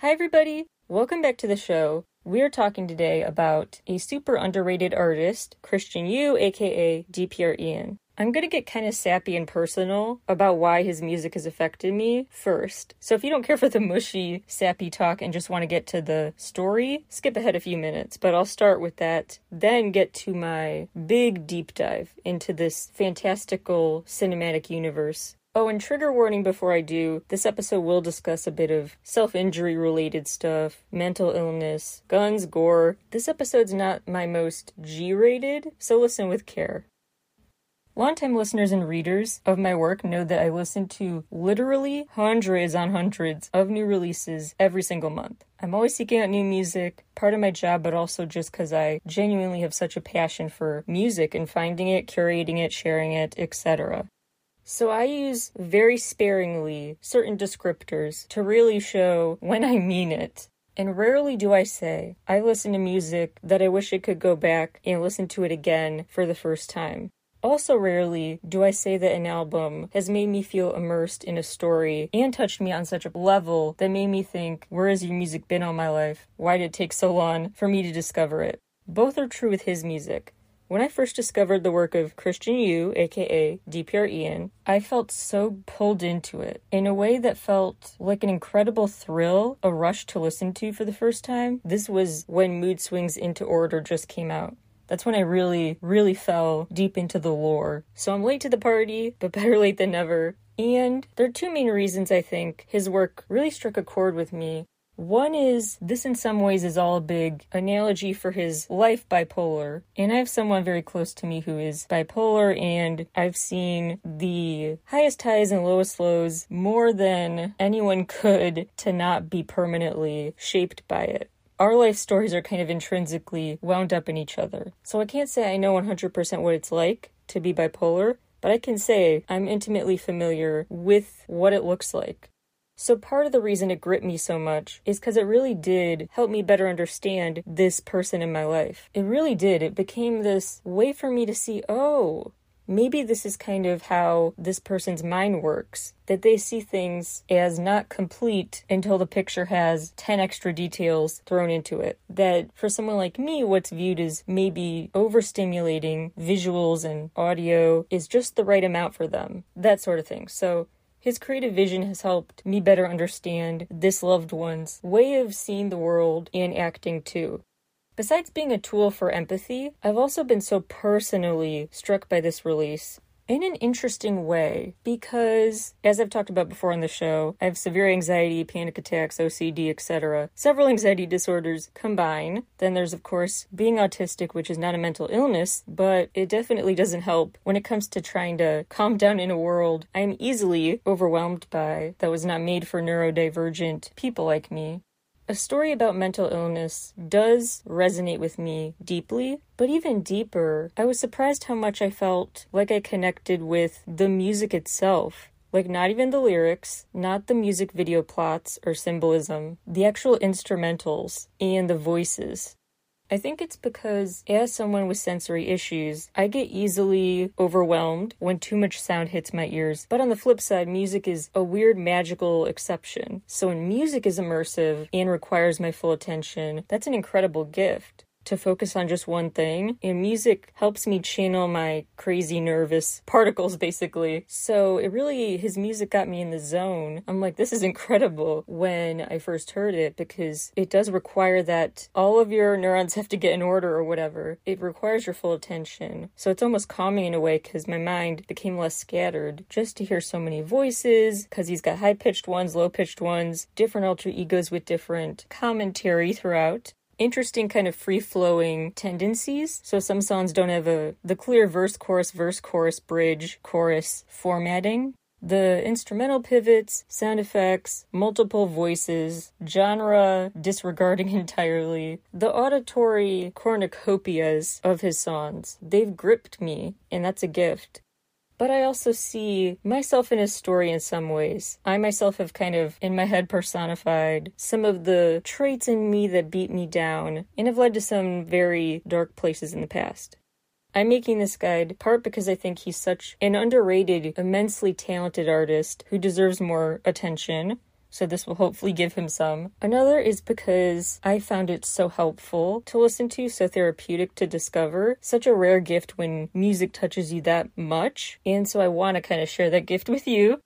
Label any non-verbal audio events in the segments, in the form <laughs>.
Hi, everybody. Welcome back to the show. We're talking today about a super underrated artist, Christian Yu, aka DPR Ian. I'm gonna get kind of sappy and personal about why his music has affected me first. So if you don't care for the mushy, sappy talk and just want to get to the story, skip ahead a few minutes. But I'll start with that, then get to my big deep dive into this fantastical cinematic universe Oh, and trigger warning before I do this episode will discuss a bit of self injury related stuff, mental illness, guns, gore. This episode's not my most G rated, so listen with care. Longtime listeners and readers of my work know that I listen to literally hundreds on hundreds of new releases every single month. I'm always seeking out new music, part of my job, but also just because I genuinely have such a passion for music and finding it, curating it, sharing it, etc. So I use very sparingly certain descriptors to really show when I mean it. And rarely do I say, I listen to music that I wish I could go back and listen to it again for the first time. Also, rarely do I say that an album has made me feel immersed in a story and touched me on such a level that made me think, where has your music been all my life? Why did it take so long for me to discover it? Both are true with his music. When I first discovered the work of Christian Yu, aka DPR Ian, I felt so pulled into it in a way that felt like an incredible thrill, a rush to listen to for the first time. This was when Mood Swings into Order just came out. That's when I really, really fell deep into the lore. So I'm late to the party, but <laughs> better late than never. And there are two main reasons I think his work really struck a chord with me. One is this, in some ways, is all a big analogy for his life bipolar. And I have someone very close to me who is bipolar, and I've seen the highest highs and lowest lows more than anyone could to not be permanently shaped by it our life stories are kind of intrinsically wound up in each other. So I can't say I know 100% what it's like to be bipolar, but I can say I'm intimately familiar with what it looks like. So, part of the reason it gripped me so much is because it really did help me better understand this person in my life. It really did. It became this way for me to see, oh, maybe this is kind of how this person's mind works. That they see things as not complete until the picture has 10 extra details thrown into it. That for someone like me, what's viewed as maybe overstimulating visuals and audio is just the right amount for them. That sort of thing. So, his creative vision has helped me better understand this loved one's way of seeing the world and acting too. Besides being a tool for empathy, I've also been so personally struck by this release in an interesting way because, as I've talked about before on the show, I have severe anxiety, panic attacks, OCD, etc. Several anxiety disorders combine. Then there's, of course, being autistic, which is not a mental illness, but it definitely doesn't help when it comes to trying to calm down in a world I'm easily overwhelmed by that was not made for neurodivergent people like me. A story about mental illness does resonate with me deeply, but even deeper, I was surprised how much I felt like I connected with the music itself. Like, not even the lyrics, not the music video plots or symbolism, the actual instrumentals and the voices. I think it's because, as someone with sensory issues, I get easily overwhelmed when too much sound hits my ears. But on the flip side, music is a weird magical exception. So when music is immersive and requires my full attention, that's an incredible gift to focus on just one thing. And music helps me channel my crazy nervous <laughs> particles, basically. So it really, his music got me in the zone. I'm like, this is incredible when I first heard it because it does require that all of your neurons <laughs> have to get in order or whatever. It requires your full attention. So it's almost calming in a way because my mind became less scattered just to hear so many voices because he's got high pitched ones, low pitched ones, different alter egos with different commentary throughout interesting kind of free flowing tendencies. So some songs don't have a the clear verse chorus verse chorus bridge chorus formatting. The instrumental pivots, sound effects, multiple voices, genre disregarding <laughs> entirely, the auditory cornucopias of his songs, they've gripped me, and that's a gift but I also see myself in his story in some ways. I myself have kind of, in my head, personified some of the traits in me that beat me down and have led to some very dark places in the past. I'm making this guide part because I think he's such an underrated, immensely talented artist who deserves more attention, so this will hopefully give him some. Another is because I found it so helpful to listen to, so therapeutic to discover. Such a rare gift when music touches you that much, and so I want to kind of share that gift with you.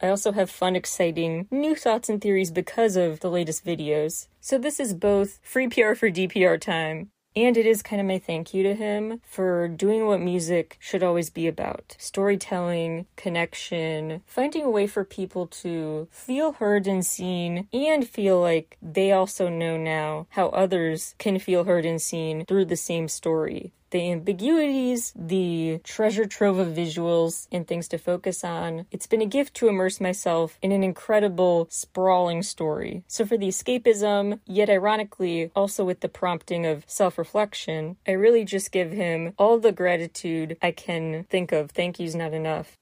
I also have fun, exciting new thoughts and theories because of the latest videos. So this is both free PR for DPR time and it is kind of my thank you to him for doing what music should always be about. Storytelling, connection, finding a way for people to feel heard and seen, and feel like they also know now how others can feel heard and seen through the same story the ambiguities, the treasure trove of visuals and things to focus on. It's been a gift to immerse myself in an incredible, sprawling story. So, for the escapism, yet ironically, also with the prompting of self reflection, I really just give him all the gratitude I can think of. Thank you's not enough.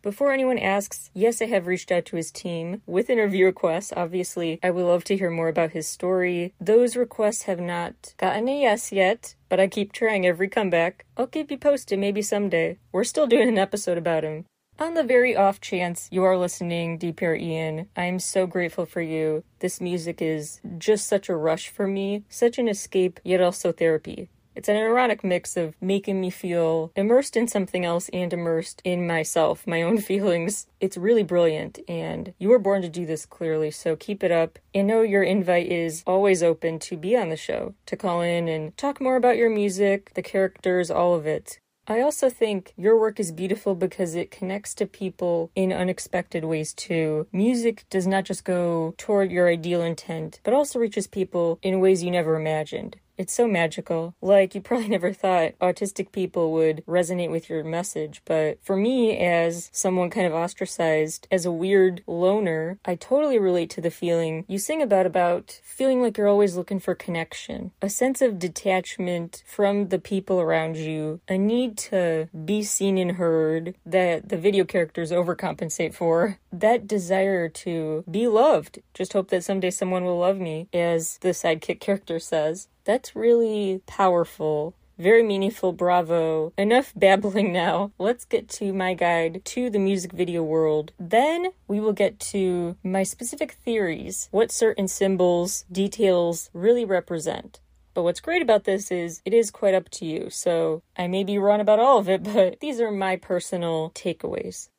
Before anyone asks, yes, I have reached out to his team with interview requests. Obviously, I would love to hear more about his story. Those requests have not gotten a yes yet, but I keep trying every comeback. I'll keep you posted maybe someday. We're still doing an episode about him. On the very off chance you are listening, DPR Ian, I am so grateful for you. This music is just such a rush for me, such an escape, yet also therapy. It's an ironic mix of making me feel immersed in something else and immersed in myself, my own <laughs> feelings. It's really brilliant, and you were born to do this clearly, so keep it up. And know your invite is always open to be on the show, to call in and talk more about your music, the characters, all of it. I also think your work is beautiful because it connects to people in unexpected ways too. Music does not just go toward your ideal intent, but also reaches people in ways you never imagined. It's so magical. Like, you probably <laughs> never thought autistic people would resonate with your message, but for me, as someone kind of ostracized, as a weird loner, I totally relate to the feeling you sing about about feeling like you're always looking for connection, a sense of detachment from the people around you, a need to be seen and heard that the video characters overcompensate for, that desire to be loved. Just hope that someday someone will love me, as the sidekick character says. That's really powerful. Very meaningful, bravo. Enough babbling now. Let's get to my guide to the music video world. Then we will get to my specific theories, what certain symbols, details really represent. But what's great about this is it is quite up to you. So I may be wrong about all of it, <laughs> but these are my personal takeaways.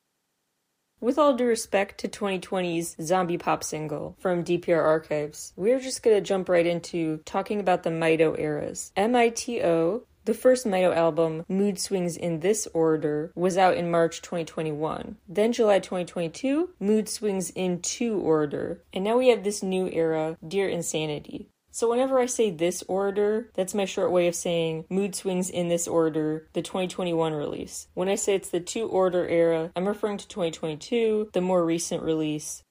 With all due respect to 2020's zombie pop single from DPR Archives, we're just gonna jump right into talking about the Mito eras. MITO, the first Mito album, Mood Swings in This Order, was out in March 2021. Then July 2022, Mood Swings in To Order. And now we have this new era, Dear Insanity. So, whenever I say this order, that's my short way of saying mood swings in this order, the 2021 release. When I say it's the two order era, I'm referring to 2022, the more recent release.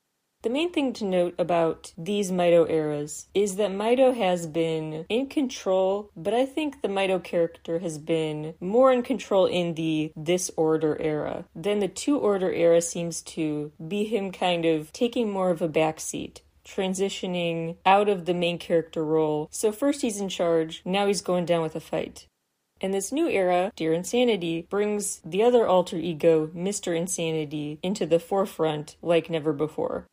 The main thing to note about these Mito eras is that Mito has been in control, but I think the Mito character has been more in control in the this order era. Then the two order era seems to be him kind of taking more of a backseat transitioning out of the main character role. So, first he's in charge, now he's going down with a fight. And this new era, Dear Insanity, brings the other alter ego, Mr. Insanity, into the forefront like never before.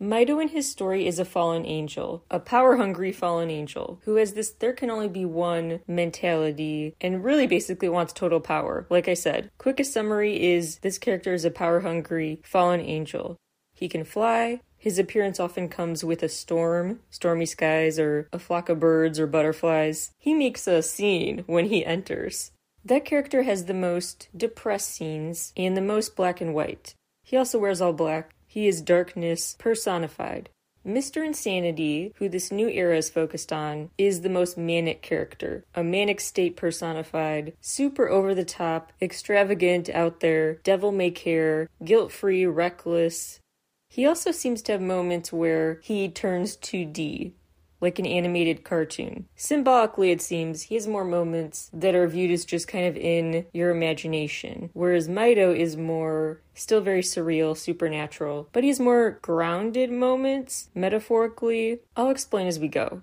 Mito in his story is a fallen angel, a power hungry fallen angel, who has this there can only be one mentality and really basically wants total power. Like I said, quickest summary is this character is a power hungry fallen angel. He can fly, his appearance often comes with a storm, stormy skies, or a flock of birds or butterflies. He makes a scene when he enters. That character has the most depressed scenes and the most black and white. He also wears all black. He is darkness personified. Mr. Insanity, who this new era is focused on, is the most manic character. A manic state personified, super over the top, extravagant, out there, devil may care, guilt free, reckless, he also seems to have moments where he turns 2D, like an animated cartoon. Symbolically, it seems he has more moments that are viewed as just kind of in your imagination, whereas Mito is more still very surreal, supernatural, but he's more grounded moments, metaphorically. I'll explain as we go.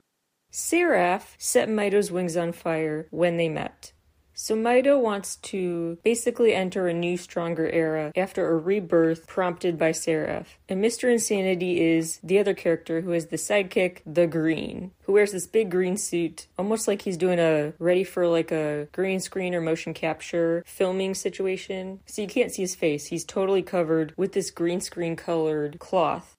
Seraph set Mito's wings on fire when they met. So Mito wants to basically enter a new, stronger era after a rebirth prompted by Seraph. And Mr. Insanity is the other character who is the sidekick, the Green, who wears this big green suit, almost like he's doing a ready for like a green screen or motion capture filming situation. So you can't see his face. He's totally covered with this green screen colored cloth.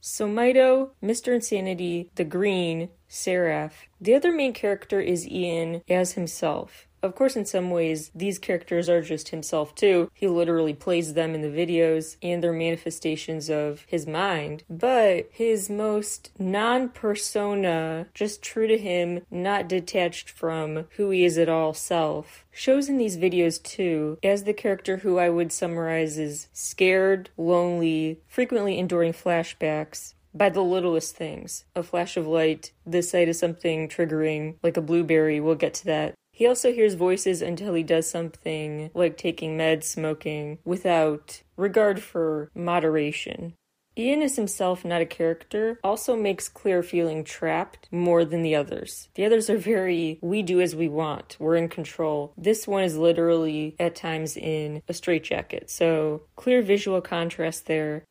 So Mito, Mr. Insanity, the Green, Seraph. The other main character is Ian as himself. Of course, in some ways, these characters are just himself too. He literally plays them in the videos and they're manifestations of his mind. But his most non persona, just true to him, not detached from who he is at all self, shows in these videos too as the character who I would summarize as scared, lonely, frequently enduring flashbacks, by the littlest things. A flash of light, the sight of something triggering, like a blueberry, we'll get to that. He also hears voices until he does something like taking meds, smoking, without regard for moderation. Ian is himself not a character, also makes clear feeling trapped more than the others. The others are very, we do as we want, we're in control. This one is literally at times in a straitjacket, so clear visual contrast there.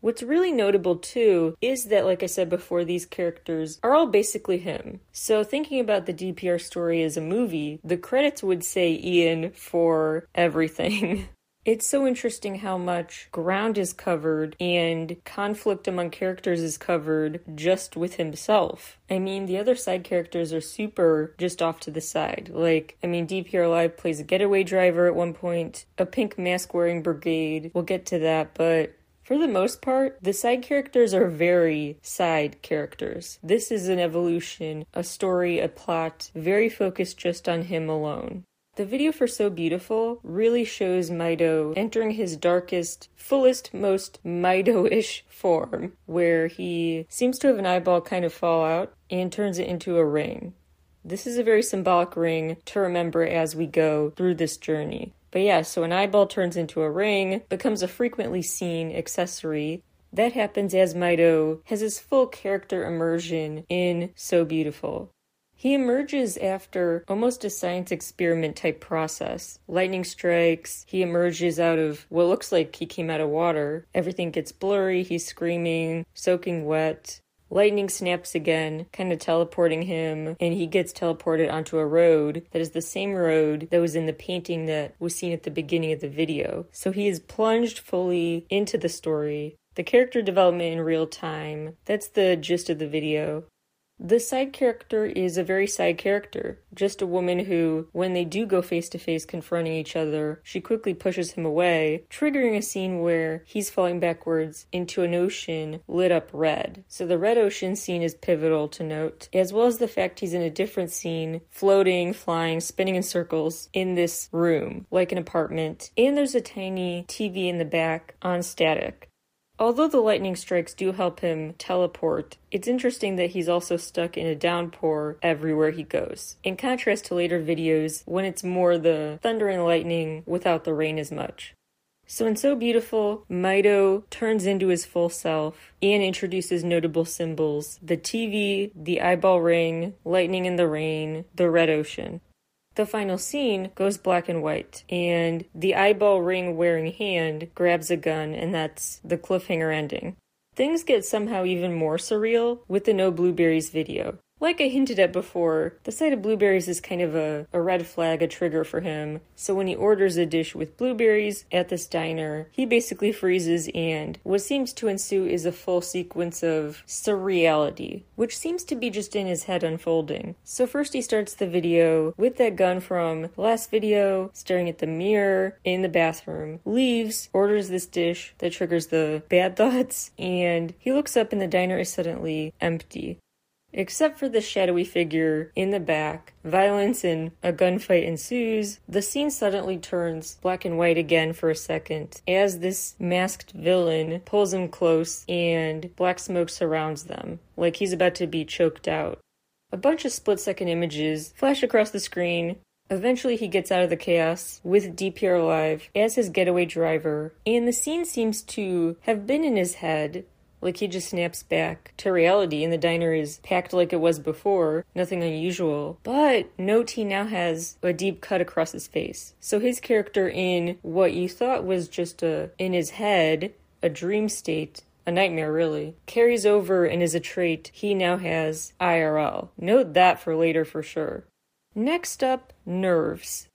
What's really notable too is that, like I said before, these characters are all basically him. So, thinking about the DPR story as a movie, the credits would say Ian for everything. <laughs> It's so interesting how much ground is covered and conflict among characters is covered just with himself. I mean, the other side characters are super just off to the side. Like, I mean, DPR Live plays a getaway driver at one point, a pink mask wearing brigade. We'll get to that, but for the most part, the side characters are very side characters. This is an evolution, a story, a plot, very focused just on him alone. The video for So Beautiful really shows Mito entering his darkest, fullest, most Mito ish form, where he seems to have an eyeball kind of fall out and turns it into a ring. This is a very symbolic ring to remember as we go through this journey. But yeah, so an eyeball turns into a ring, becomes a frequently seen accessory. That happens as Mito has his full character immersion in So Beautiful. He emerges after almost a science experiment type process. Lightning strikes, he emerges out of what looks like he came out of water. Everything gets blurry, he's screaming, soaking wet. Lightning snaps again, kind of teleporting him, and he gets teleported onto a road that is the same road that was in the painting that was seen at the beginning of the video. So he is plunged fully into the story, the character development in real time. That's the gist of the video. The side character is a very side character, just a woman who, when they do go face to face confronting each other, she quickly pushes him away, triggering a scene where he's falling backwards into an ocean lit up red. So the red ocean scene is pivotal to note, as well as the fact he's in a different scene, floating, flying, spinning in circles in this room, like an apartment. And there's a tiny TV in the back on static. Although the lightning strikes do help him teleport, it's interesting that he's also stuck in a downpour everywhere he goes. In contrast to later videos when it's more the thunder and lightning without the rain as much. So in So Beautiful, Mito turns into his full self and introduces notable symbols the TV, the eyeball ring, lightning in the rain, the red ocean. The final scene goes black and white, and the eyeball ring wearing hand grabs a gun, and that's the cliffhanger ending. Things get somehow even more surreal with the No Blueberries video. Like I hinted at before, the sight of blueberries is kind of a, a red flag, a trigger for him. So when he orders a dish with blueberries at this diner, he basically freezes, and what seems to ensue is a full sequence of surreality, which seems to be just in his head unfolding. So first he starts the video with that gun from the last video, staring at the mirror in the bathroom, leaves, orders this dish that triggers the bad <laughs> thoughts, and he looks up and the diner is suddenly empty. Except for the shadowy figure in the back, violence and a gunfight ensues. The scene suddenly turns black and white again for a second as this masked villain pulls him close and black smoke surrounds them, like he's about to be choked out. A bunch of split second images flash across the screen. Eventually, he gets out of the chaos with DPR Live as his getaway driver, and the scene seems to have been in his head Like he just snaps back to reality and the diner is packed like it was before, nothing unusual. But note he now has a deep cut across his face. So his character in what you thought was just a in his head, a dream state, a nightmare really, carries over and is a trait he now has IRL. Note that for later for sure. Next up, nerves.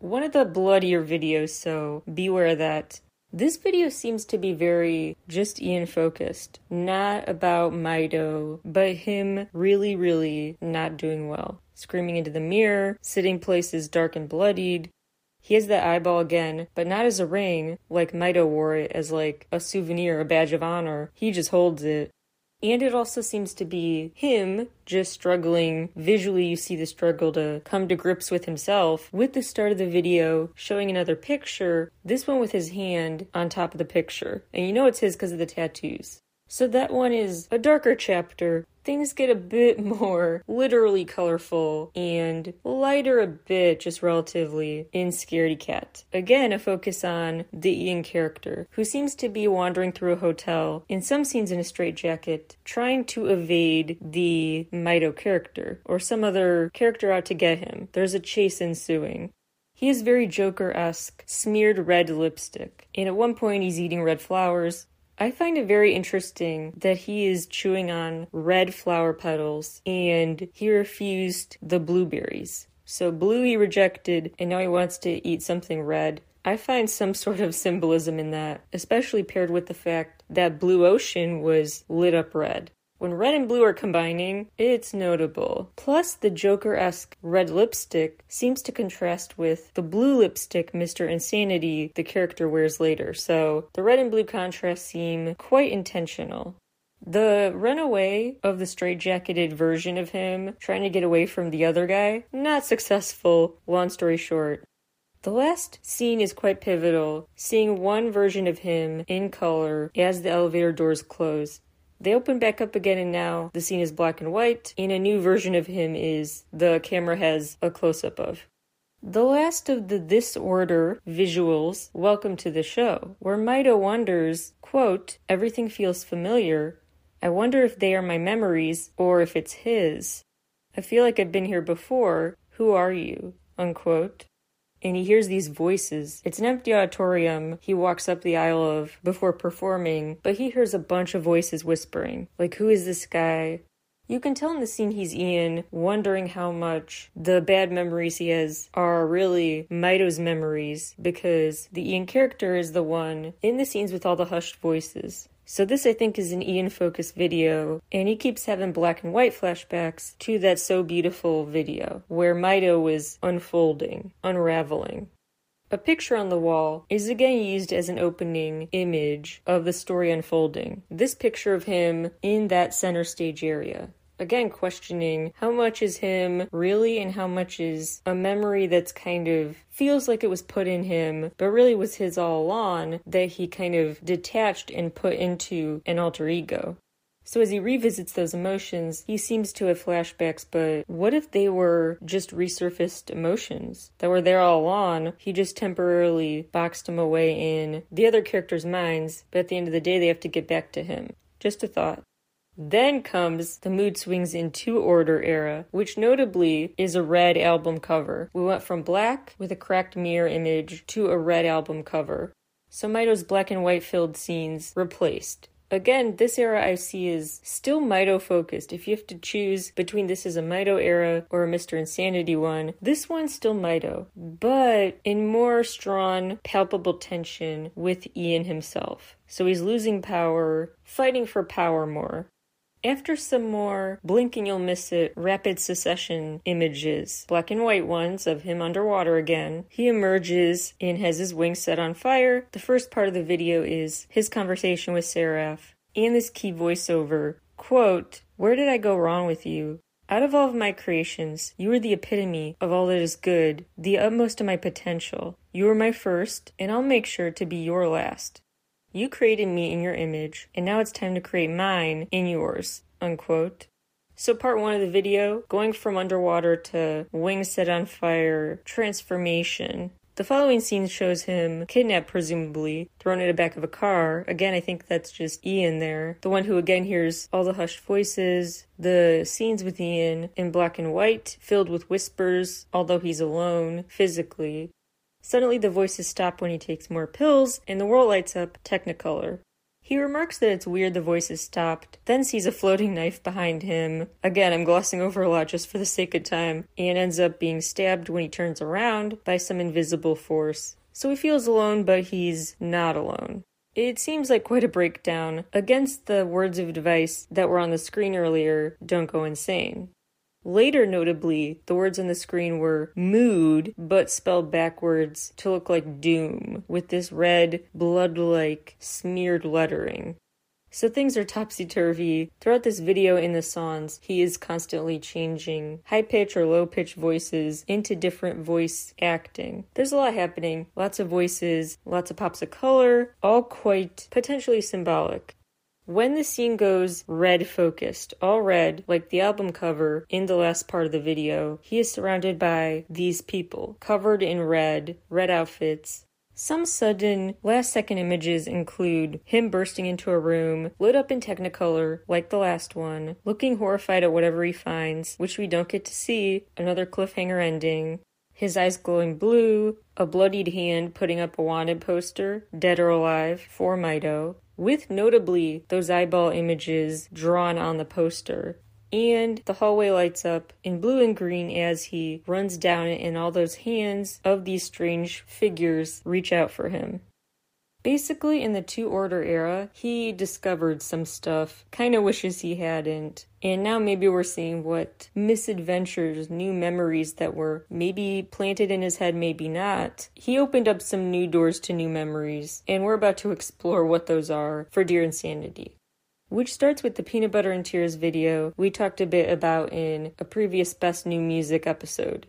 One of the bloodier videos, so beware that. This video seems to be very just Ian focused, not about Mito, but him really, really not doing well. Screaming into the mirror, sitting places dark and bloodied. He has that eyeball again, but not as a ring, like Mito wore it as like a souvenir, a badge of honor. He just holds it. And it also seems to be him just struggling. Visually, you see the struggle to come to grips with himself. With the start of the video showing another picture, this one with his hand on top of the picture. And you know it's his because of the tattoos. So that one is a darker chapter. Things get a bit <laughs> more literally colorful and lighter a bit, just relatively, in Scaredy Cat. Again, a focus on the Ian character, who seems to be wandering through a hotel, in some scenes in a straitjacket, trying to evade the Mito character, or some other character out to get him. There's a chase ensuing. He is very Joker esque, smeared red lipstick. And at one point, he's eating red flowers. I find it very interesting that he is chewing on red flower petals and he refused the blueberries. So, blue he rejected, and now he wants to eat something red. I find some <laughs> sort of symbolism in that, especially paired with the fact that Blue Ocean was lit up red. When red and blue are combining, it's notable. Plus, the Joker esque red lipstick seems to contrast with the blue lipstick Mr. Insanity the character wears later, so the red and blue contrast seem quite intentional. The runaway of the straitjacketed version of him trying to get away from the other guy, not successful, long story short. The last scene is quite pivotal, seeing one version of him in color as the elevator doors close. They open back up again, and now the scene is black and white, and a new version of him is the camera has a close up of. The last of the This Order visuals welcome to the show, where Mito wonders, quote, everything feels familiar. I wonder if they are my memories or if it's his. I feel like I've been here before. Who are you? Unquote and he hears these voices. It's an empty auditorium he walks up the aisle of before performing, but he hears a bunch of voices whispering, like, Who is this guy? You can tell in the scene he's Ian, wondering how much the bad memories he has are really Mito's memories, because the Ian character is the one in the scenes with all the hushed voices. So this I think is an Ian focused video, and he keeps having black and white flashbacks to that so beautiful video where Mito was unfolding, unraveling. A picture on the wall is again used as an opening image of the story unfolding. This picture of him in that center stage area again questioning how much is him really and how much is a memory that's kind of feels like it was put in him but really was his all along that he kind of detached and put into an alter ego. So as he revisits those emotions, he seems to have flashbacks, but what if they were just resurfaced emotions that were there all along? He just temporarily boxed them away in the other characters' minds, but at the end of the day, they have to get back to him. Just a thought. Then comes the Mood Swings in To Order era, which notably is a red album cover. We went from black with a cracked mirror image to a red album cover. So Mito's black and white filled scenes replaced. Again, this era I see is still Mito focused. If you have to choose between this is a Mito era or a Mr. Insanity one, this one's still Mito, but in more strong, palpable tension with Ian himself. So he's losing power, fighting for power more. After some more blinking you'll miss it rapid succession images, black and white ones of him underwater again, he emerges and has his wings set on fire. The first part of the video is his conversation with Seraph and this key voiceover. Quote, Where did I go wrong with you? Out of all of my creations, you are the epitome of all that is good, the utmost of my potential. You are my first, and I'll make sure to be your last. You created me in your image, and now it's time to create mine in yours. Unquote. So, part one of the video going from underwater to wings set on fire, transformation. The following scene shows him kidnapped, presumably, thrown in the back of a car. Again, I think that's just Ian there. The one who again hears all the hushed voices, the scenes with Ian in black and white, filled with whispers, although he's alone physically. Suddenly, the voices stop when he takes more pills, and the world lights up Technicolor. He remarks that it's weird the voices stopped, then sees a floating knife behind him. Again, I'm glossing over a lot just for the sake of time, and ends up being stabbed when he turns around by some invisible force. So he feels alone, but he's not alone. It seems like quite a breakdown against the words of advice that were on the screen earlier don't go insane. Later, notably, the words on the screen were mood, but spelled backwards to look like doom, with this red, blood like, smeared lettering. So things are topsy turvy. Throughout this video in the songs, he is constantly changing high pitch or low pitch voices into different voice acting. There's a lot happening, lots of voices, lots of pops of color, all quite potentially symbolic. When the scene goes red focused, all red, like the album cover in the last part of the video, he is surrounded by these people, covered in red, red outfits, some sudden last second images include him bursting into a room, lit up in Technicolor, like the last one, looking horrified at whatever he finds, which we don't get to see, another cliffhanger ending, his eyes glowing blue, a bloodied hand putting up a wanted poster, dead or alive, for Mito, with notably those eyeball images drawn on the poster. And the hallway lights up in blue and green as he runs down it, and all those hands of these strange figures reach out for him. Basically, in the To Order era, he discovered some stuff, kind of wishes he hadn't. And now maybe we're seeing what misadventures, new memories that were maybe planted in his head, maybe not. He opened up some new doors to new memories, and we're about to explore what those are for Dear Insanity which starts with the Peanut Butter and Tears video we talked a bit about in a previous Best New Music episode.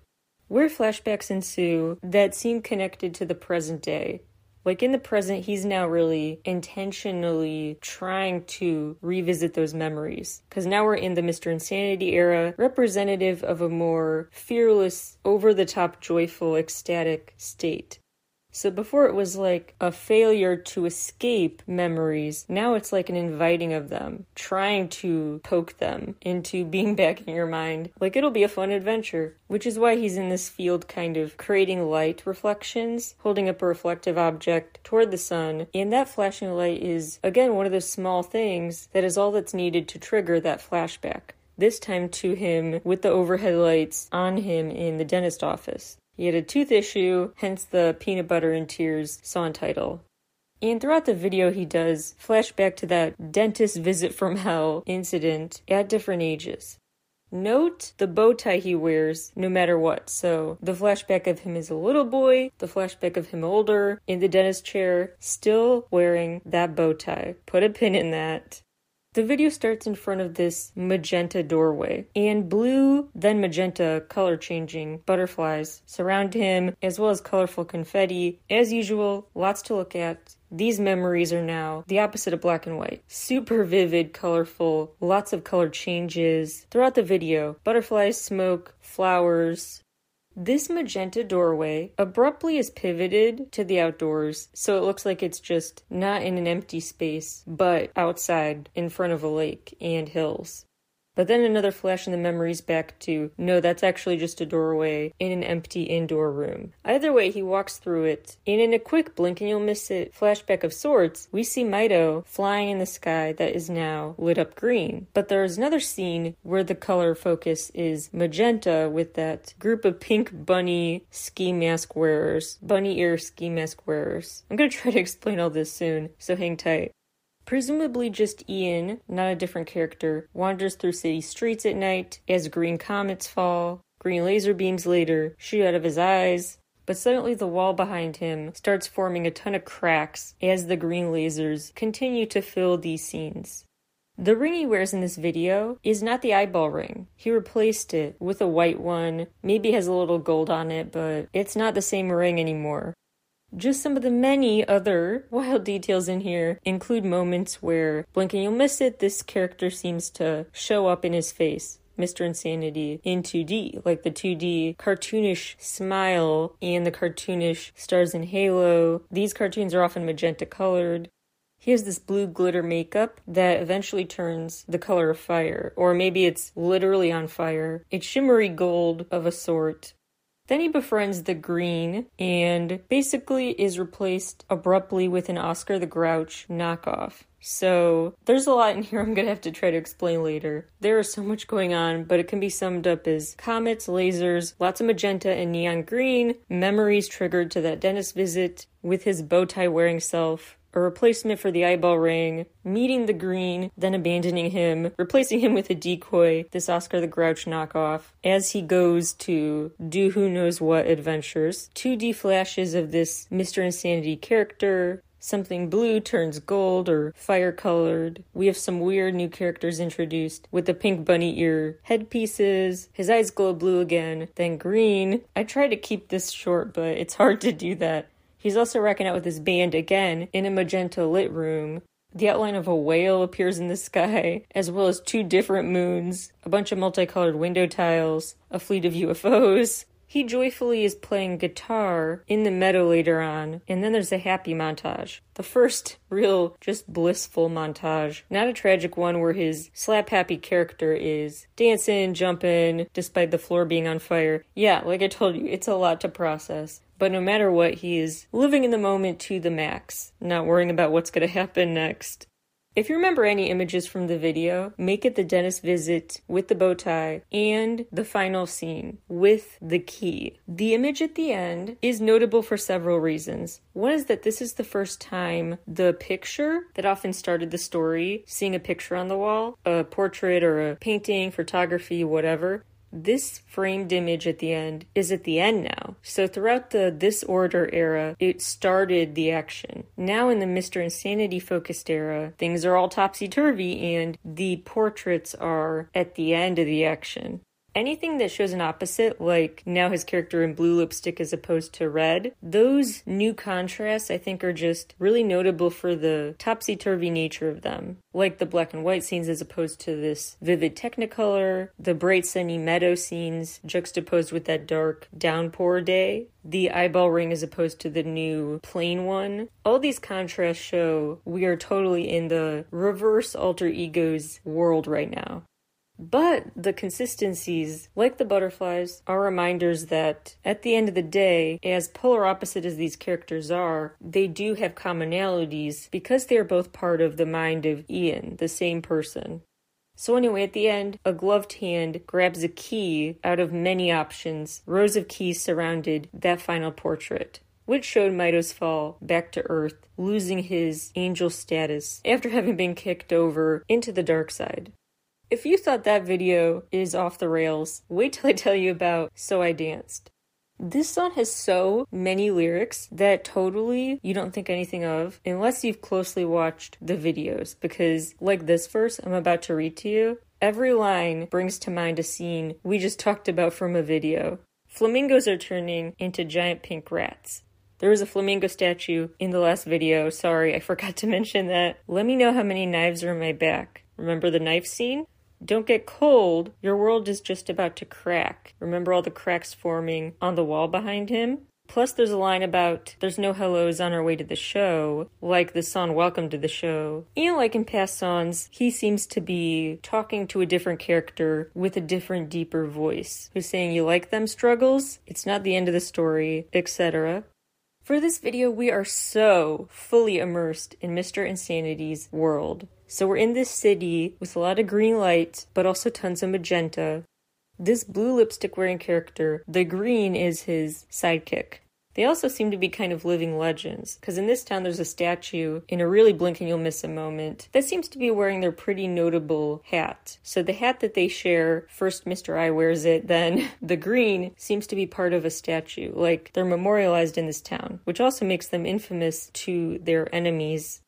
Where flashbacks ensue that seem connected to the present day, like in the present, he's now really intentionally trying to revisit those memories. Because now we're in the Mr. Insanity era, representative of a more fearless, over the top, joyful, ecstatic state. So before it was like a failure to escape memories, now it's like an inviting of them, trying to poke them into <laughs> being back in your mind. Like it'll be a fun adventure, which is why he's in this field kind of creating light reflections, holding up a reflective object toward the sun. And that flashing light is, again, one of those small things that is all that's needed to trigger that flashback this time to him with the overhead lights on him in the dentist office. He had a tooth issue, hence the Peanut Butter and Tears song title. And throughout the video, he does flashback to that dentist visit from hell incident at different ages. Note the bow tie he wears no matter what. So, the flashback of him as a little boy, the flashback of him older, in the dentist chair, still wearing that bow tie. Put a pin in that. The video starts in front of this magenta doorway, and blue, then magenta, color changing butterflies surround him, as well as colorful confetti. As usual, lots to look at. These memories are now the opposite of black and white. Super vivid, colorful, lots of color changes. Throughout the video, butterflies, smoke, flowers, this magenta doorway abruptly is pivoted to the outdoors, so it looks like it's just not in an empty space, but outside in front of a lake and hills. But then another flash in the memories back to no, that's actually just a doorway in an empty indoor room. Either way, he walks through it, and in a quick blink and you'll miss it flashback of sorts, we see Mito flying in the sky that is now lit up green. But there is another scene where the color focus is magenta with that group of pink bunny ski mask wearers, bunny ear ski mask wearers. I'm gonna <laughs> try to explain all this soon, so hang tight. Presumably just Ian, not a different character, wanders through city streets at night as green comets fall, green laser beams later shoot out of his eyes, but suddenly the wall behind him starts forming a ton of cracks as the green lasers continue to fill these scenes. The ring he wears in this video is not the eyeball ring. He replaced it with a white one, maybe has a little gold on it, but it's not the same ring anymore. Just some of the many other <laughs> wild details in here include moments where, blink and you'll miss it, this character seems to show up in his face. Mr. Insanity in 2D, like the 2D cartoonish smile and the cartoonish stars in Halo. These cartoons are often magenta colored. He has this blue glitter makeup that eventually turns the color of fire, or maybe it's literally on fire. It's shimmery gold of a sort. Then he befriends the Green and basically is replaced abruptly with an Oscar the Grouch knockoff. So there's a lot in here I'm gonna have to try to explain later. There is so much going on, but it can be summed up as comets, lasers, lots of magenta and neon green, memories triggered to that dentist visit with his bow tie wearing self, a replacement for the eyeball ring, meeting the green, then abandoning him, replacing him with a decoy, this Oscar the Grouch knockoff, as he goes to do who knows what adventures. 2D flashes of this Mr. Insanity character, Something blue turns gold or fire colored. We have some weird new characters introduced with the pink bunny ear headpieces. His eyes glow blue again, then green. I try to keep this short, but it's hard to do that. He's also rocking out with his band again in a magenta lit room. The outline of a whale appears in the sky, as well as two different moons, a bunch of multicolored window tiles, a fleet of UFOs, he joyfully is playing guitar in the meadow later on, and then there's a happy montage. The first real, just blissful montage. Not a tragic one where his slap happy character is dancing, jumping, despite the floor being on fire. Yeah, like I told you, it's a lot to process. But no matter what, he is living in the moment to the max, not worrying about what's going to happen next. If you remember any images from the video, make it the dentist visit with the bow tie and the final scene with the key. The image at the end is notable for several reasons. One is that this is the first time the picture that often started the story, seeing a picture on the wall, a portrait or a painting, photography, whatever, this framed image at the end is at the end now. So throughout the this order era, it started the action. Now in the Mr. Insanity focused era, things are all topsy turvy and the portraits are at the end of the action. Anything that shows an opposite, like now his character in blue lipstick as opposed to red, those new contrasts I think are just really notable for the topsy turvy nature of them. Like the black and white scenes as opposed to this vivid technicolor, the bright sunny meadow scenes juxtaposed with that dark downpour day, the eyeball ring as opposed to the new plain one. All these contrasts show we are totally in the reverse alter egos world right now. But the consistencies, like the butterflies, are reminders that at the end of the day, as polar opposite as these characters are, they do have commonalities because they are both part of the mind of Ian, the same person. So, anyway, at the end, a gloved hand grabs a key out of many options. Rows of keys surrounded that final portrait which showed Mito's fall back to Earth, losing his angel status after having been kicked over into the dark side. If you thought that video is off the rails, wait till I tell you about So I Danced. This song has so many lyrics that totally you don't think anything of unless you've closely watched the videos. Because, like this verse I'm about to read to you, every line brings to mind a scene we just talked about from a video. Flamingos are turning into giant pink rats. There was a flamingo statue in the last video. Sorry, I forgot to <laughs> mention that. Let me know how many knives are in my back. Remember the knife scene? Don't get cold. Your world is just about to crack. Remember all the cracks forming on the wall behind him? Plus, there's a line about there's no hellos on our way to the show, like the song Welcome to the Show. And like in past songs, he seems to be talking to a different character with a different, deeper voice, who's saying, You like them struggles? It's not the end of the story, etc. For this video, we are so fully immersed in Mr. Insanity's world. So we're in this city with a lot of green light, but also tons of magenta. This blue lipstick wearing character, the green is his sidekick. They also seem to be kind of living legends, because in this town there's a statue in a really blink and you'll miss a moment that seems to be wearing their pretty notable hat. So the hat that they share, first Mr. I wears it, then <laughs> the green seems to be part of a statue, like they're memorialized in this town, which also makes them infamous to their enemies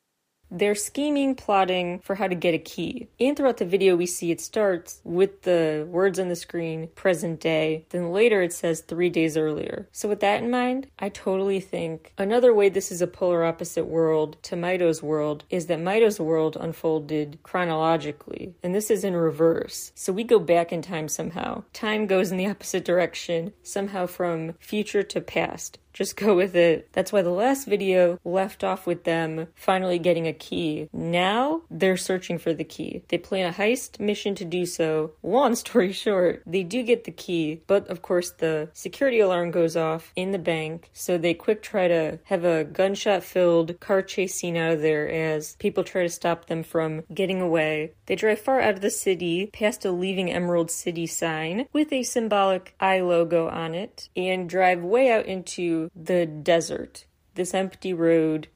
They're scheming, plotting for how to get a key. And throughout the video, we see it starts with the words on the screen, present day. Then later it says three days earlier. So, with that in mind, I totally think another way this is a polar opposite world to Mito's world is that Mito's world unfolded chronologically, and this is in reverse. So, we go back in time somehow. Time goes in the opposite direction, somehow from future to past. Just go with it. That's why the last video left off with them finally getting a key. Now they're searching for the key. They plan a heist mission to do so. Long <laughs> story short, they do get the key, but of course the security alarm goes off in the bank, so they quick try to have a gunshot filled car chase scene out of there as people try to stop them from getting away. They drive far out of the city past a leaving Emerald City sign with a symbolic eye logo on it and drive way out into the desert, this empty road.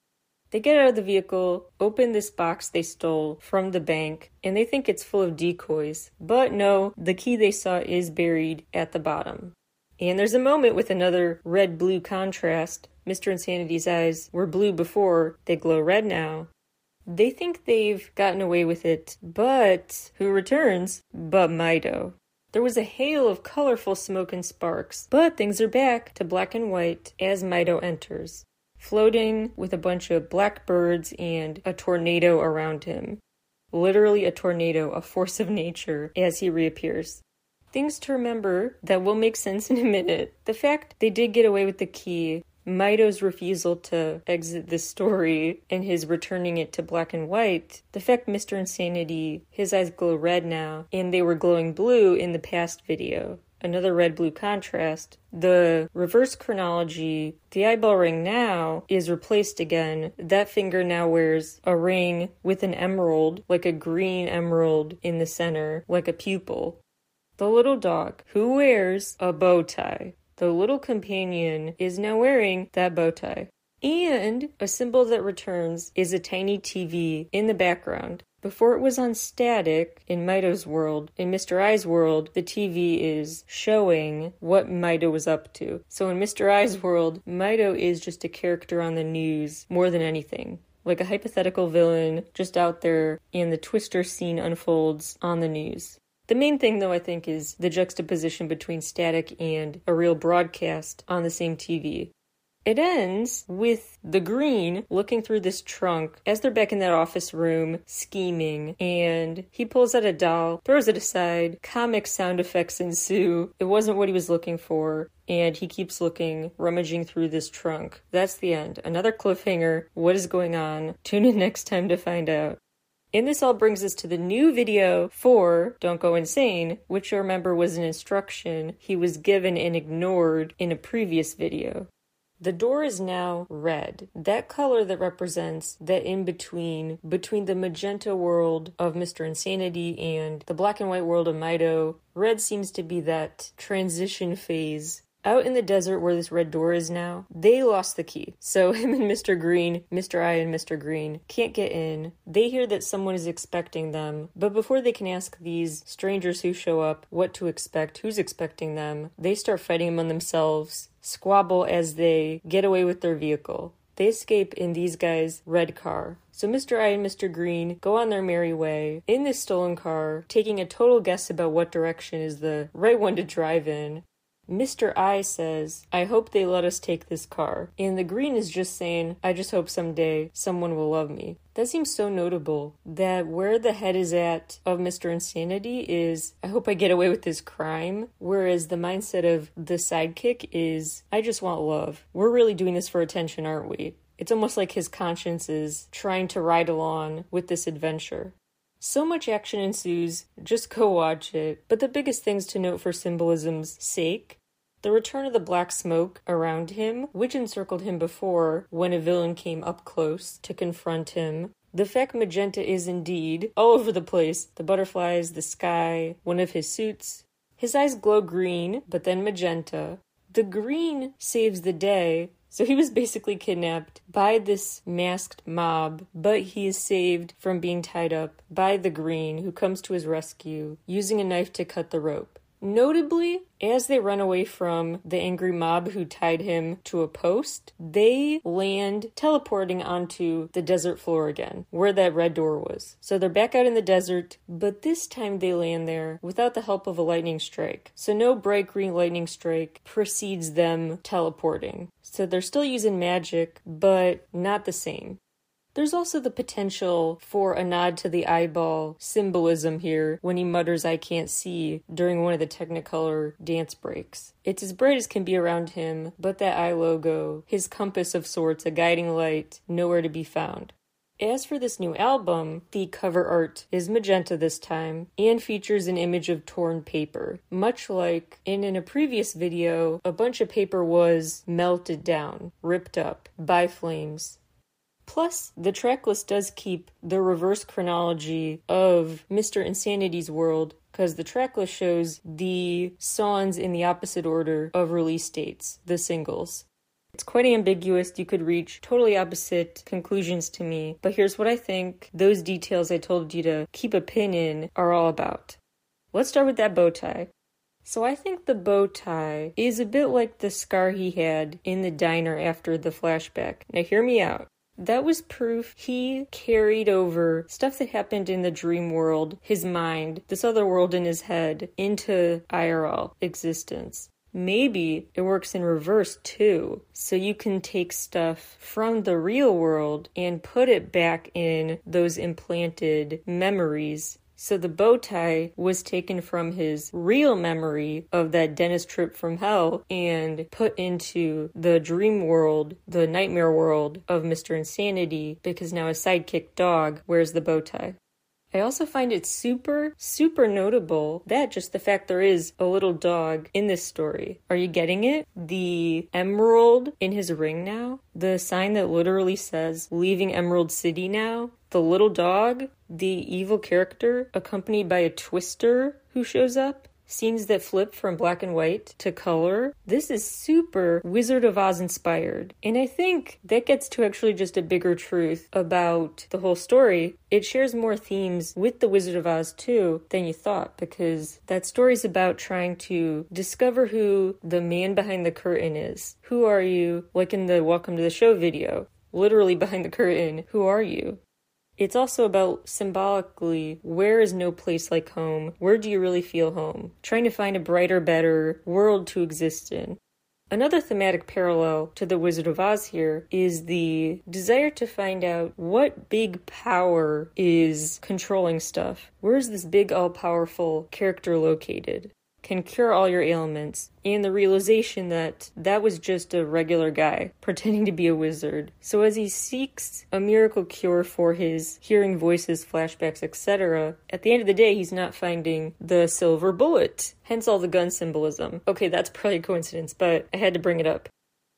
They get out of the vehicle, open this box they stole from the bank, and they think it's full of decoys. But no, the key they saw is buried at the bottom. And there's a moment with another red blue contrast. Mr. Insanity's eyes were blue before, they glow red now. They think they've gotten away with it, but who returns but Mito? There was a hail of colorful smoke and sparks, but things are back to black and white as Mito enters, floating with a bunch of black birds and a tornado around him. Literally a tornado, a force of nature, as he reappears. Things to remember that will make sense in a minute. The fact they did get away with the key Mito's refusal to exit the story and his returning it to black and white, the fact Mr. Insanity, his eyes glow red now, and they were glowing blue in the past video. Another red blue contrast. The reverse chronology, the eyeball ring now is replaced again. That finger now wears a ring with an emerald, like a green emerald in the center, like a pupil. The little dog, who wears a bow tie. The little companion is now wearing that bow tie. And a symbol that returns is a tiny TV in the background. Before it was on static in Mito's world, in Mr. Eye's world, the TV is showing what Mito was up to. So in Mr. Eye's world, Mito is just a character on the news more than anything. Like a hypothetical villain just out there, and the Twister scene unfolds on the news. The main thing, though, I think, is the juxtaposition between static and a real broadcast on the same TV. It ends with the green looking through this trunk as they're back in that office room scheming, and he pulls out a doll, throws it aside, comic sound effects ensue. It wasn't what he was looking for, and he keeps looking, rummaging through this trunk. That's the end. Another cliffhanger. What is going on? Tune in next time to find out. And this all brings us to the new video for Don't Go Insane, which you remember was an instruction he was given and ignored in a previous video. The door is now red. That color that represents that in between, between the magenta world of Mr. Insanity and the black and white world of Mito. Red seems to be that transition phase out in the desert where this red door is now, they lost the key. So <laughs> him and Mr. Green, Mr. I and Mr. Green can't get in. They hear that someone is expecting them, but before they can ask these strangers who show up what to expect, who's expecting them, they start fighting among themselves, squabble as they get away with their vehicle. They escape in these guys' red car. So Mr. I and Mr. Green go on their merry way in this stolen car, taking a total guess about what direction is the right one to drive in. Mr. I says, I hope they let us take this car. And the green is just saying, I just hope someday someone will love me. That seems so notable that where the head is at of Mr. Insanity is, I hope I get away with this crime, whereas the mindset of the sidekick is, I just want love. We're really doing this for attention, aren't we? It's almost like his conscience is trying to ride along with this adventure. So much action ensues, just go watch it. But the biggest things to note for symbolism's sake the return of the black smoke around him, which encircled him before when a villain came up close to confront him. The fact magenta is indeed all over the place the butterflies, the sky, one of his suits. His eyes glow green, but then magenta. The green saves the day, so he was basically kidnapped by this masked mob, but he is saved from being tied up by the Green, who comes to his rescue, using a knife to cut the rope. Notably, as they run away from the angry mob who tied him to a post, they land teleporting onto the desert floor again, where that red door was. So they're back out in the desert, but this time they land there without the help of a lightning strike. So no bright green lightning strike precedes them teleporting. So they're still using magic, but not the same. There's also the potential for a nod to the eyeball symbolism here when he mutters, I can't see, during one of the Technicolor dance breaks. It's as bright as can be around him, but that eye logo, his compass of sorts, a guiding light, nowhere to be found. As for this new album, the cover art is magenta this time and features an image of torn paper. Much like in, in a previous video, a bunch of paper was melted down, ripped up by flames. Plus, the tracklist does keep the reverse chronology of Mr. Insanity's world because the tracklist shows the songs in the opposite order of release dates, the singles. It's quite ambiguous. You could reach totally opposite conclusions to me, but here's what I think those details I told you to keep a pin in are all about. Let's start with that bow tie. So I think the bow tie is a bit like the scar he had in the diner after the flashback. Now, hear me out. That was proof he carried over stuff that happened in the dream world, his mind, this other world in his head, into IRL existence. Maybe it works in reverse too. So you can take stuff from the real world and put it back in those implanted memories so the bow tie was taken from his real memory of that dentist trip from hell and put into the dream world, the nightmare world of Mr. Insanity because now his sidekick dog wears the bow tie. I also find it super, super notable that just the fact there is a little dog in this story. Are you getting it? The emerald in his ring now? The sign that literally says, leaving Emerald City now? The little dog? The evil character accompanied by a twister who shows up? Scenes that flip from black and white to color. This is super Wizard of Oz inspired. And I think that gets to actually just a bigger truth about the whole story. It shares more themes with the Wizard of Oz too than you thought because that story is about trying to discover who the man behind the curtain is. Who are you? Like in the Welcome to the Show video. Literally behind the curtain, who are you? It's also about symbolically where is no place like home? Where do you really feel home? Trying to find a brighter, better world to exist in. Another thematic parallel to The Wizard of Oz here is the desire to find out what big power is controlling stuff. Where is this big, all powerful character located? Can cure all your ailments, and the realization that that was just a regular guy <laughs> pretending to be a wizard. So as he seeks a miracle cure for his hearing voices, flashbacks, etc., at the end of the day, he's not finding the silver bullet. Hence all the gun symbolism. Okay, that's probably a coincidence, but I had to bring it up.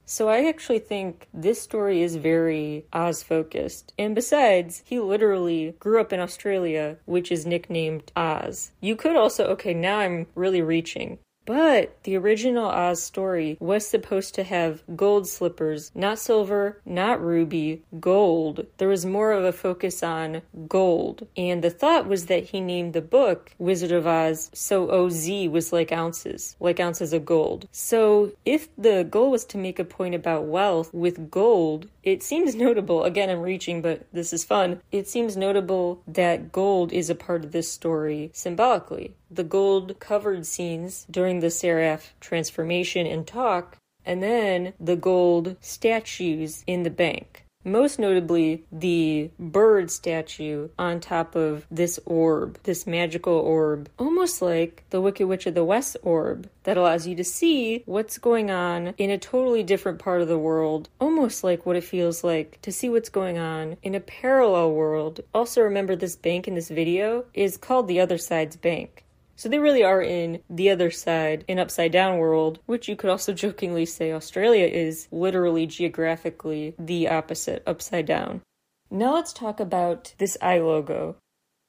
So I actually think this story is very Oz focused. And besides, he literally grew up in Australia, which is nicknamed Oz. You could also, okay, now I'm really reaching. But the original Oz story was supposed to have gold slippers, not silver, not ruby, gold. There was more of a focus on gold. And the thought was that he named the book Wizard of Oz so OZ was like ounces, like ounces of gold. So if the goal was to make a point about wealth with gold, it seems notable. Again, I'm reaching, but this is fun. It seems notable that gold is a part of this story symbolically the gold covered scenes during the Seraph transformation and talk, and then the gold statues in the bank. Most notably, the bird statue on top of this orb, this magical orb, almost like the Wicked Witch of the West orb that allows you to see what's going on in a totally different part of the world, almost like what it feels like to see what's going on in a parallel world. Also, remember this bank in this video is called the Other Side's Bank. So they really are in the other side, an upside down world, which you could also <laughs> jokingly say Australia is literally geographically the opposite, upside down. Now let's talk about this eye logo.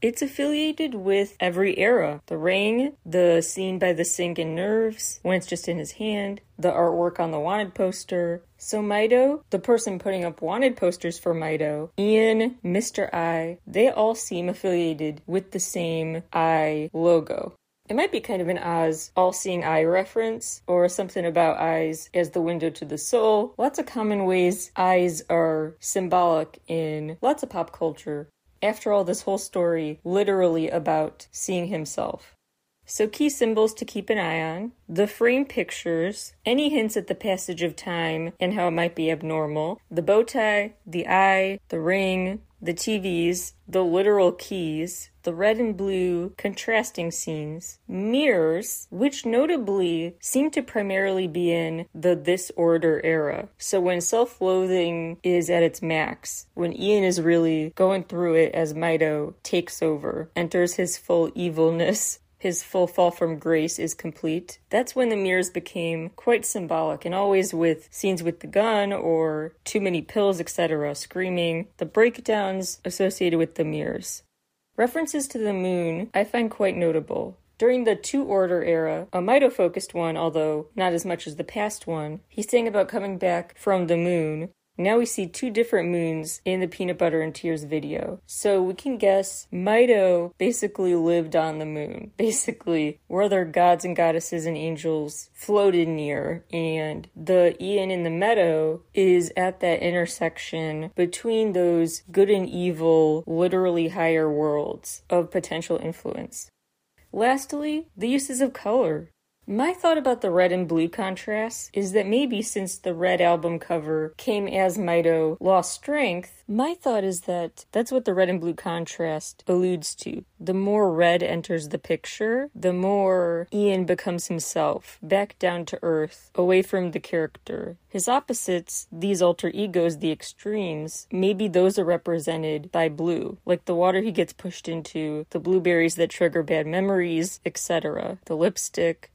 It's affiliated with every era. The ring, the scene by the sink and nerves, when it's just in his hand, the artwork on the wanted poster. So Mito, the person putting up wanted posters for Mito, Ian, Mr. I, they all seem affiliated with the same eye logo. It might be kind of an Oz all seeing eye reference or something about eyes as the window to the soul. Lots of common ways eyes are symbolic in lots of pop culture. After all, this whole story literally about seeing himself. So, key symbols to keep an eye on the frame pictures, any hints at the passage of time and how it might be abnormal, the bow tie, the eye, the ring, the TVs, the literal keys, the red and blue contrasting scenes, mirrors, which notably seem to primarily be in the This Order era. So when self loathing is at its max, when Ian is really going through it as Mito takes over, enters his full evilness, his full fall from grace is complete. That's when the mirrors became quite symbolic, and always with scenes with the gun or too many pills, etc., screaming, the breakdowns associated with the mirrors. References to the moon I find quite notable. During the To Order era, a Mito focused one, although not as much as the past one, he sang about coming back from the moon, now we see two different moons in the Peanut Butter and Tears video. So we can guess Mito basically lived on the moon. <laughs> Basically, where their gods and goddesses and angels floated near. And the Ian in the meadow is at that intersection between those good and evil, literally higher worlds of potential influence. Lastly, the uses of color. My thought about the red and blue contrast is that maybe since the red album cover came as Mito lost strength, my thought is that that's what the red and blue contrast alludes to. The more red enters the picture, the more Ian becomes himself, back down to earth, away from the character. His opposites, these alter egos, the extremes, maybe those are represented by blue, like the water he gets pushed into, the blueberries that trigger bad memories, etc., the lipstick,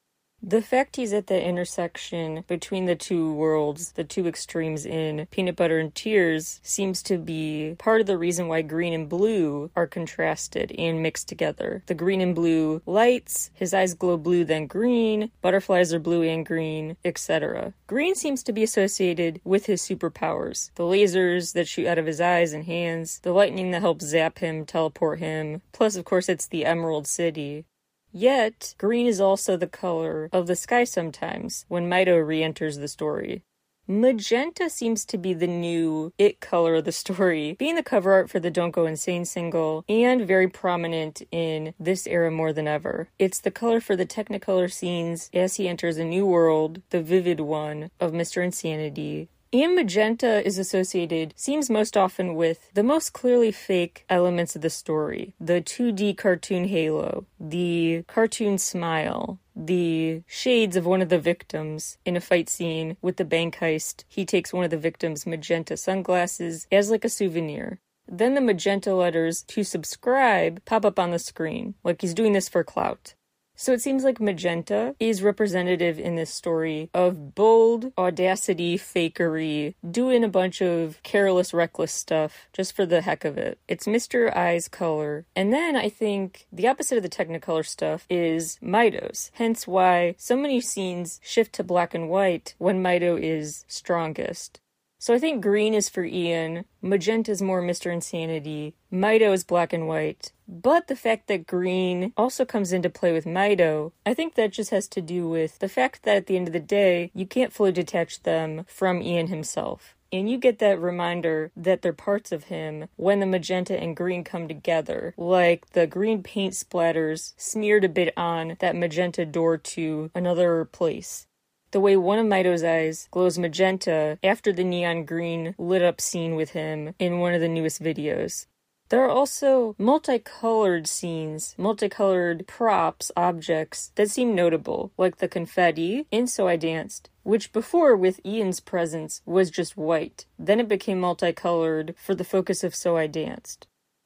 the fact he's at the intersection between the two worlds, the two extremes in Peanut Butter and Tears, seems to be part of the reason why green and blue are contrasted and mixed together. The green and blue lights, his eyes glow blue then green, butterflies are blue and green, etc. Green seems to be associated with his superpowers the lasers that shoot out of his eyes and hands, the lightning that helps zap him, teleport him, plus, of course, it's the Emerald City. Yet, green is also the color of the sky sometimes when Mito re enters the story. Magenta seems to be the new it color of the story, <laughs> being the cover art for the Don't Go Insane single and very prominent in this era more than ever. It's the color for the Technicolor scenes as he enters a new world, the vivid one of Mr. Insanity, and magenta is associated, seems most often with the most clearly fake elements of the story the 2D cartoon halo, the cartoon smile, the shades of one of the victims in a fight scene with the bank heist. He takes one of the victims' magenta sunglasses as like a souvenir. Then the magenta letters to subscribe pop up on the screen, like he's doing this for clout. So it seems like Magenta is representative in this story of bold audacity, fakery, doing a bunch of careless, reckless stuff just for the heck of it. It's Mr. Eye's color. And then I think the opposite of the Technicolor stuff is Mito's. Hence why so many scenes shift to black and white when Mito is strongest. So I think green is for Ian, magenta is more Mr. Insanity, Mito is black and white. But the fact that green also comes into play with Mito, I think that just has to do with the fact that at the end of the day, you can't fully detach them from Ian himself. And you get that reminder that they're parts of him when the magenta and green come together, like the green paint splatters smeared a bit on that magenta door to another place the way one of Mito's eyes glows magenta after the neon green lit up scene with him in one of the newest videos. There are also multicolored scenes, multicolored props, objects that seem notable, like the confetti in So I Danced, which before with Ian's presence was just white. Then it became multicolored for the focus of So I Danced.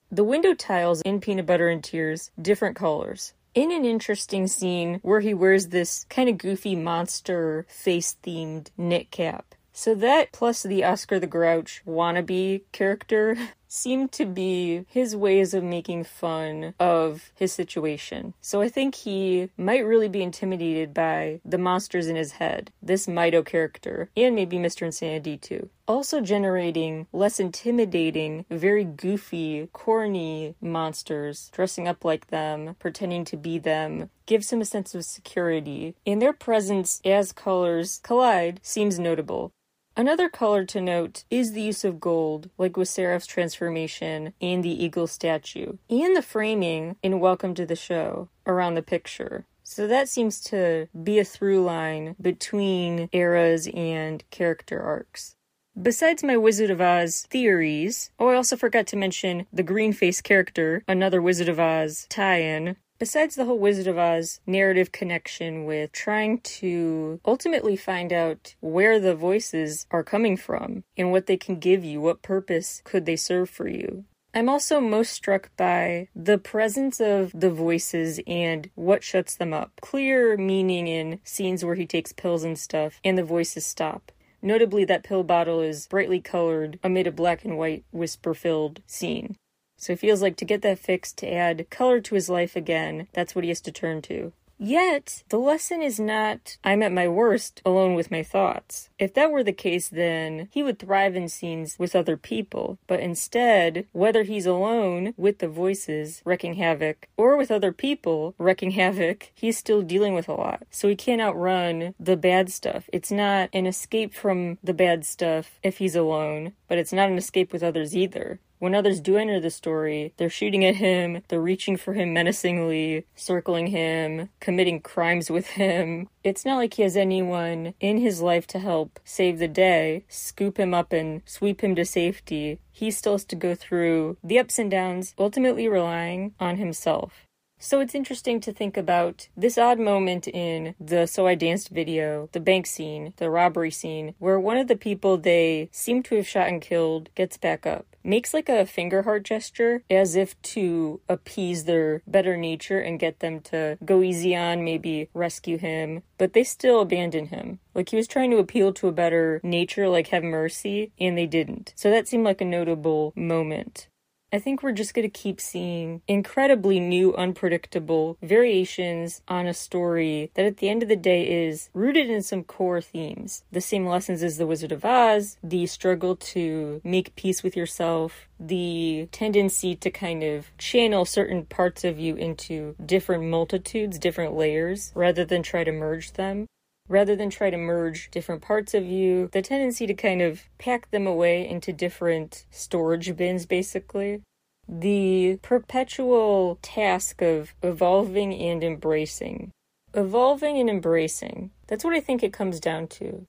The window tiles in Peanut Butter and Tears, different colors in an interesting scene where he wears this kind of goofy monster face themed knit cap. So that plus the Oscar the Grouch wannabe character <laughs> seem to be his ways of making fun of his situation. So I think he might really be intimidated by the monsters in his head, this Mito character, and maybe Mr. Insanity too. Also generating less intimidating, very goofy, corny monsters, dressing up like them, pretending to be them, gives him a sense of security. And their presence as colors collide seems notable. Another color to note is the use of gold, like with Seraph's transformation and the eagle statue, and the framing in Welcome to the Show around the picture. So that seems to be a through line between eras and character arcs. Besides my Wizard of Oz theories, oh, I also forgot to mention the green face character, another Wizard of Oz tie in, Besides the whole Wizard of Oz narrative connection with trying to ultimately find out where the voices are coming from and what they can give you, what purpose could they serve for you. I'm also most struck by the presence of the voices and what shuts them up. Clear meaning in scenes where he takes pills and stuff and the voices stop. Notably, that pill bottle is brightly colored amid a black and white whisper filled scene. So he feels like to get that fixed, to add color to his life again, that's what he has to turn to. Yet, the lesson is not, I'm at my worst alone with my thoughts. If that were the case, then he would thrive in scenes with other people. But instead, whether he's alone with the voices wrecking havoc or with other people wrecking havoc, he's still dealing with a lot. So he can't outrun the bad stuff. It's not an escape from the bad stuff if he's alone, but it's not an escape with others either. When others do enter the story, they're shooting at him, they're reaching for him menacingly, circling him, committing crimes with him. It's not like he has anyone in his life to help save the day, scoop him up, and sweep him to safety. He still has to go through the ups and downs, ultimately relying on himself. So it's interesting to think about this odd moment in the So I Danced video, the bank scene, the robbery scene, where one of the people they seem to have shot and killed gets back up, makes like a finger heart gesture as if to appease their better nature and get them to go easy on, maybe rescue him, but they still abandon him. Like he was trying to appeal to a better nature, like have mercy, and they didn't. So that seemed like a notable moment. I think we're just going to keep seeing incredibly new, unpredictable variations on a story that at the end of the day is rooted in some core themes. The same lessons as The Wizard of Oz, the struggle to make peace with yourself, the tendency to kind of channel certain parts of you into different multitudes, different layers, rather than try to merge them rather than try to merge different parts of you, the tendency to kind of pack them away into different storage bins, basically. The perpetual task of evolving and embracing. Evolving and embracing. That's what I think it comes down to.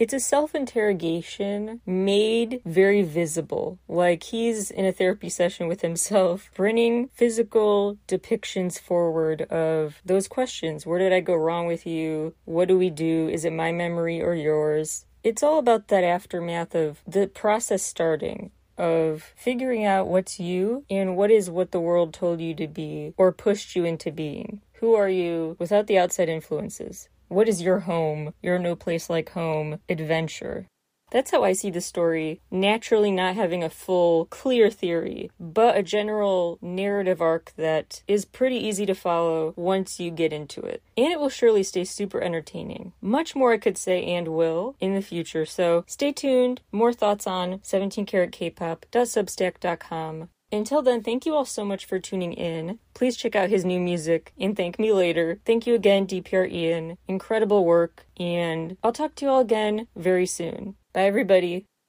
It's a self interrogation made very visible, like he's in a therapy session with himself, bringing physical depictions forward of those questions. Where did I go wrong with you? What do we do? Is it my memory or yours? It's all about that aftermath of the process starting of figuring out what's you and what is what the world told you to be or pushed you into being. Who are you without the outside influences? What is your home, your no place like home adventure? That's how I see the story, naturally not having a full, clear theory, but a general narrative arc that is pretty easy to follow once you get into it. And it will surely stay super entertaining. Much more I could say and will in the future, so stay tuned. More thoughts on 17 karat kpop.substack.com. Until then, thank you all so much for tuning in. Please check out his new music and thank me later. Thank you again, DPR Ian. Incredible work, and I'll talk to you all again very soon. Bye, everybody.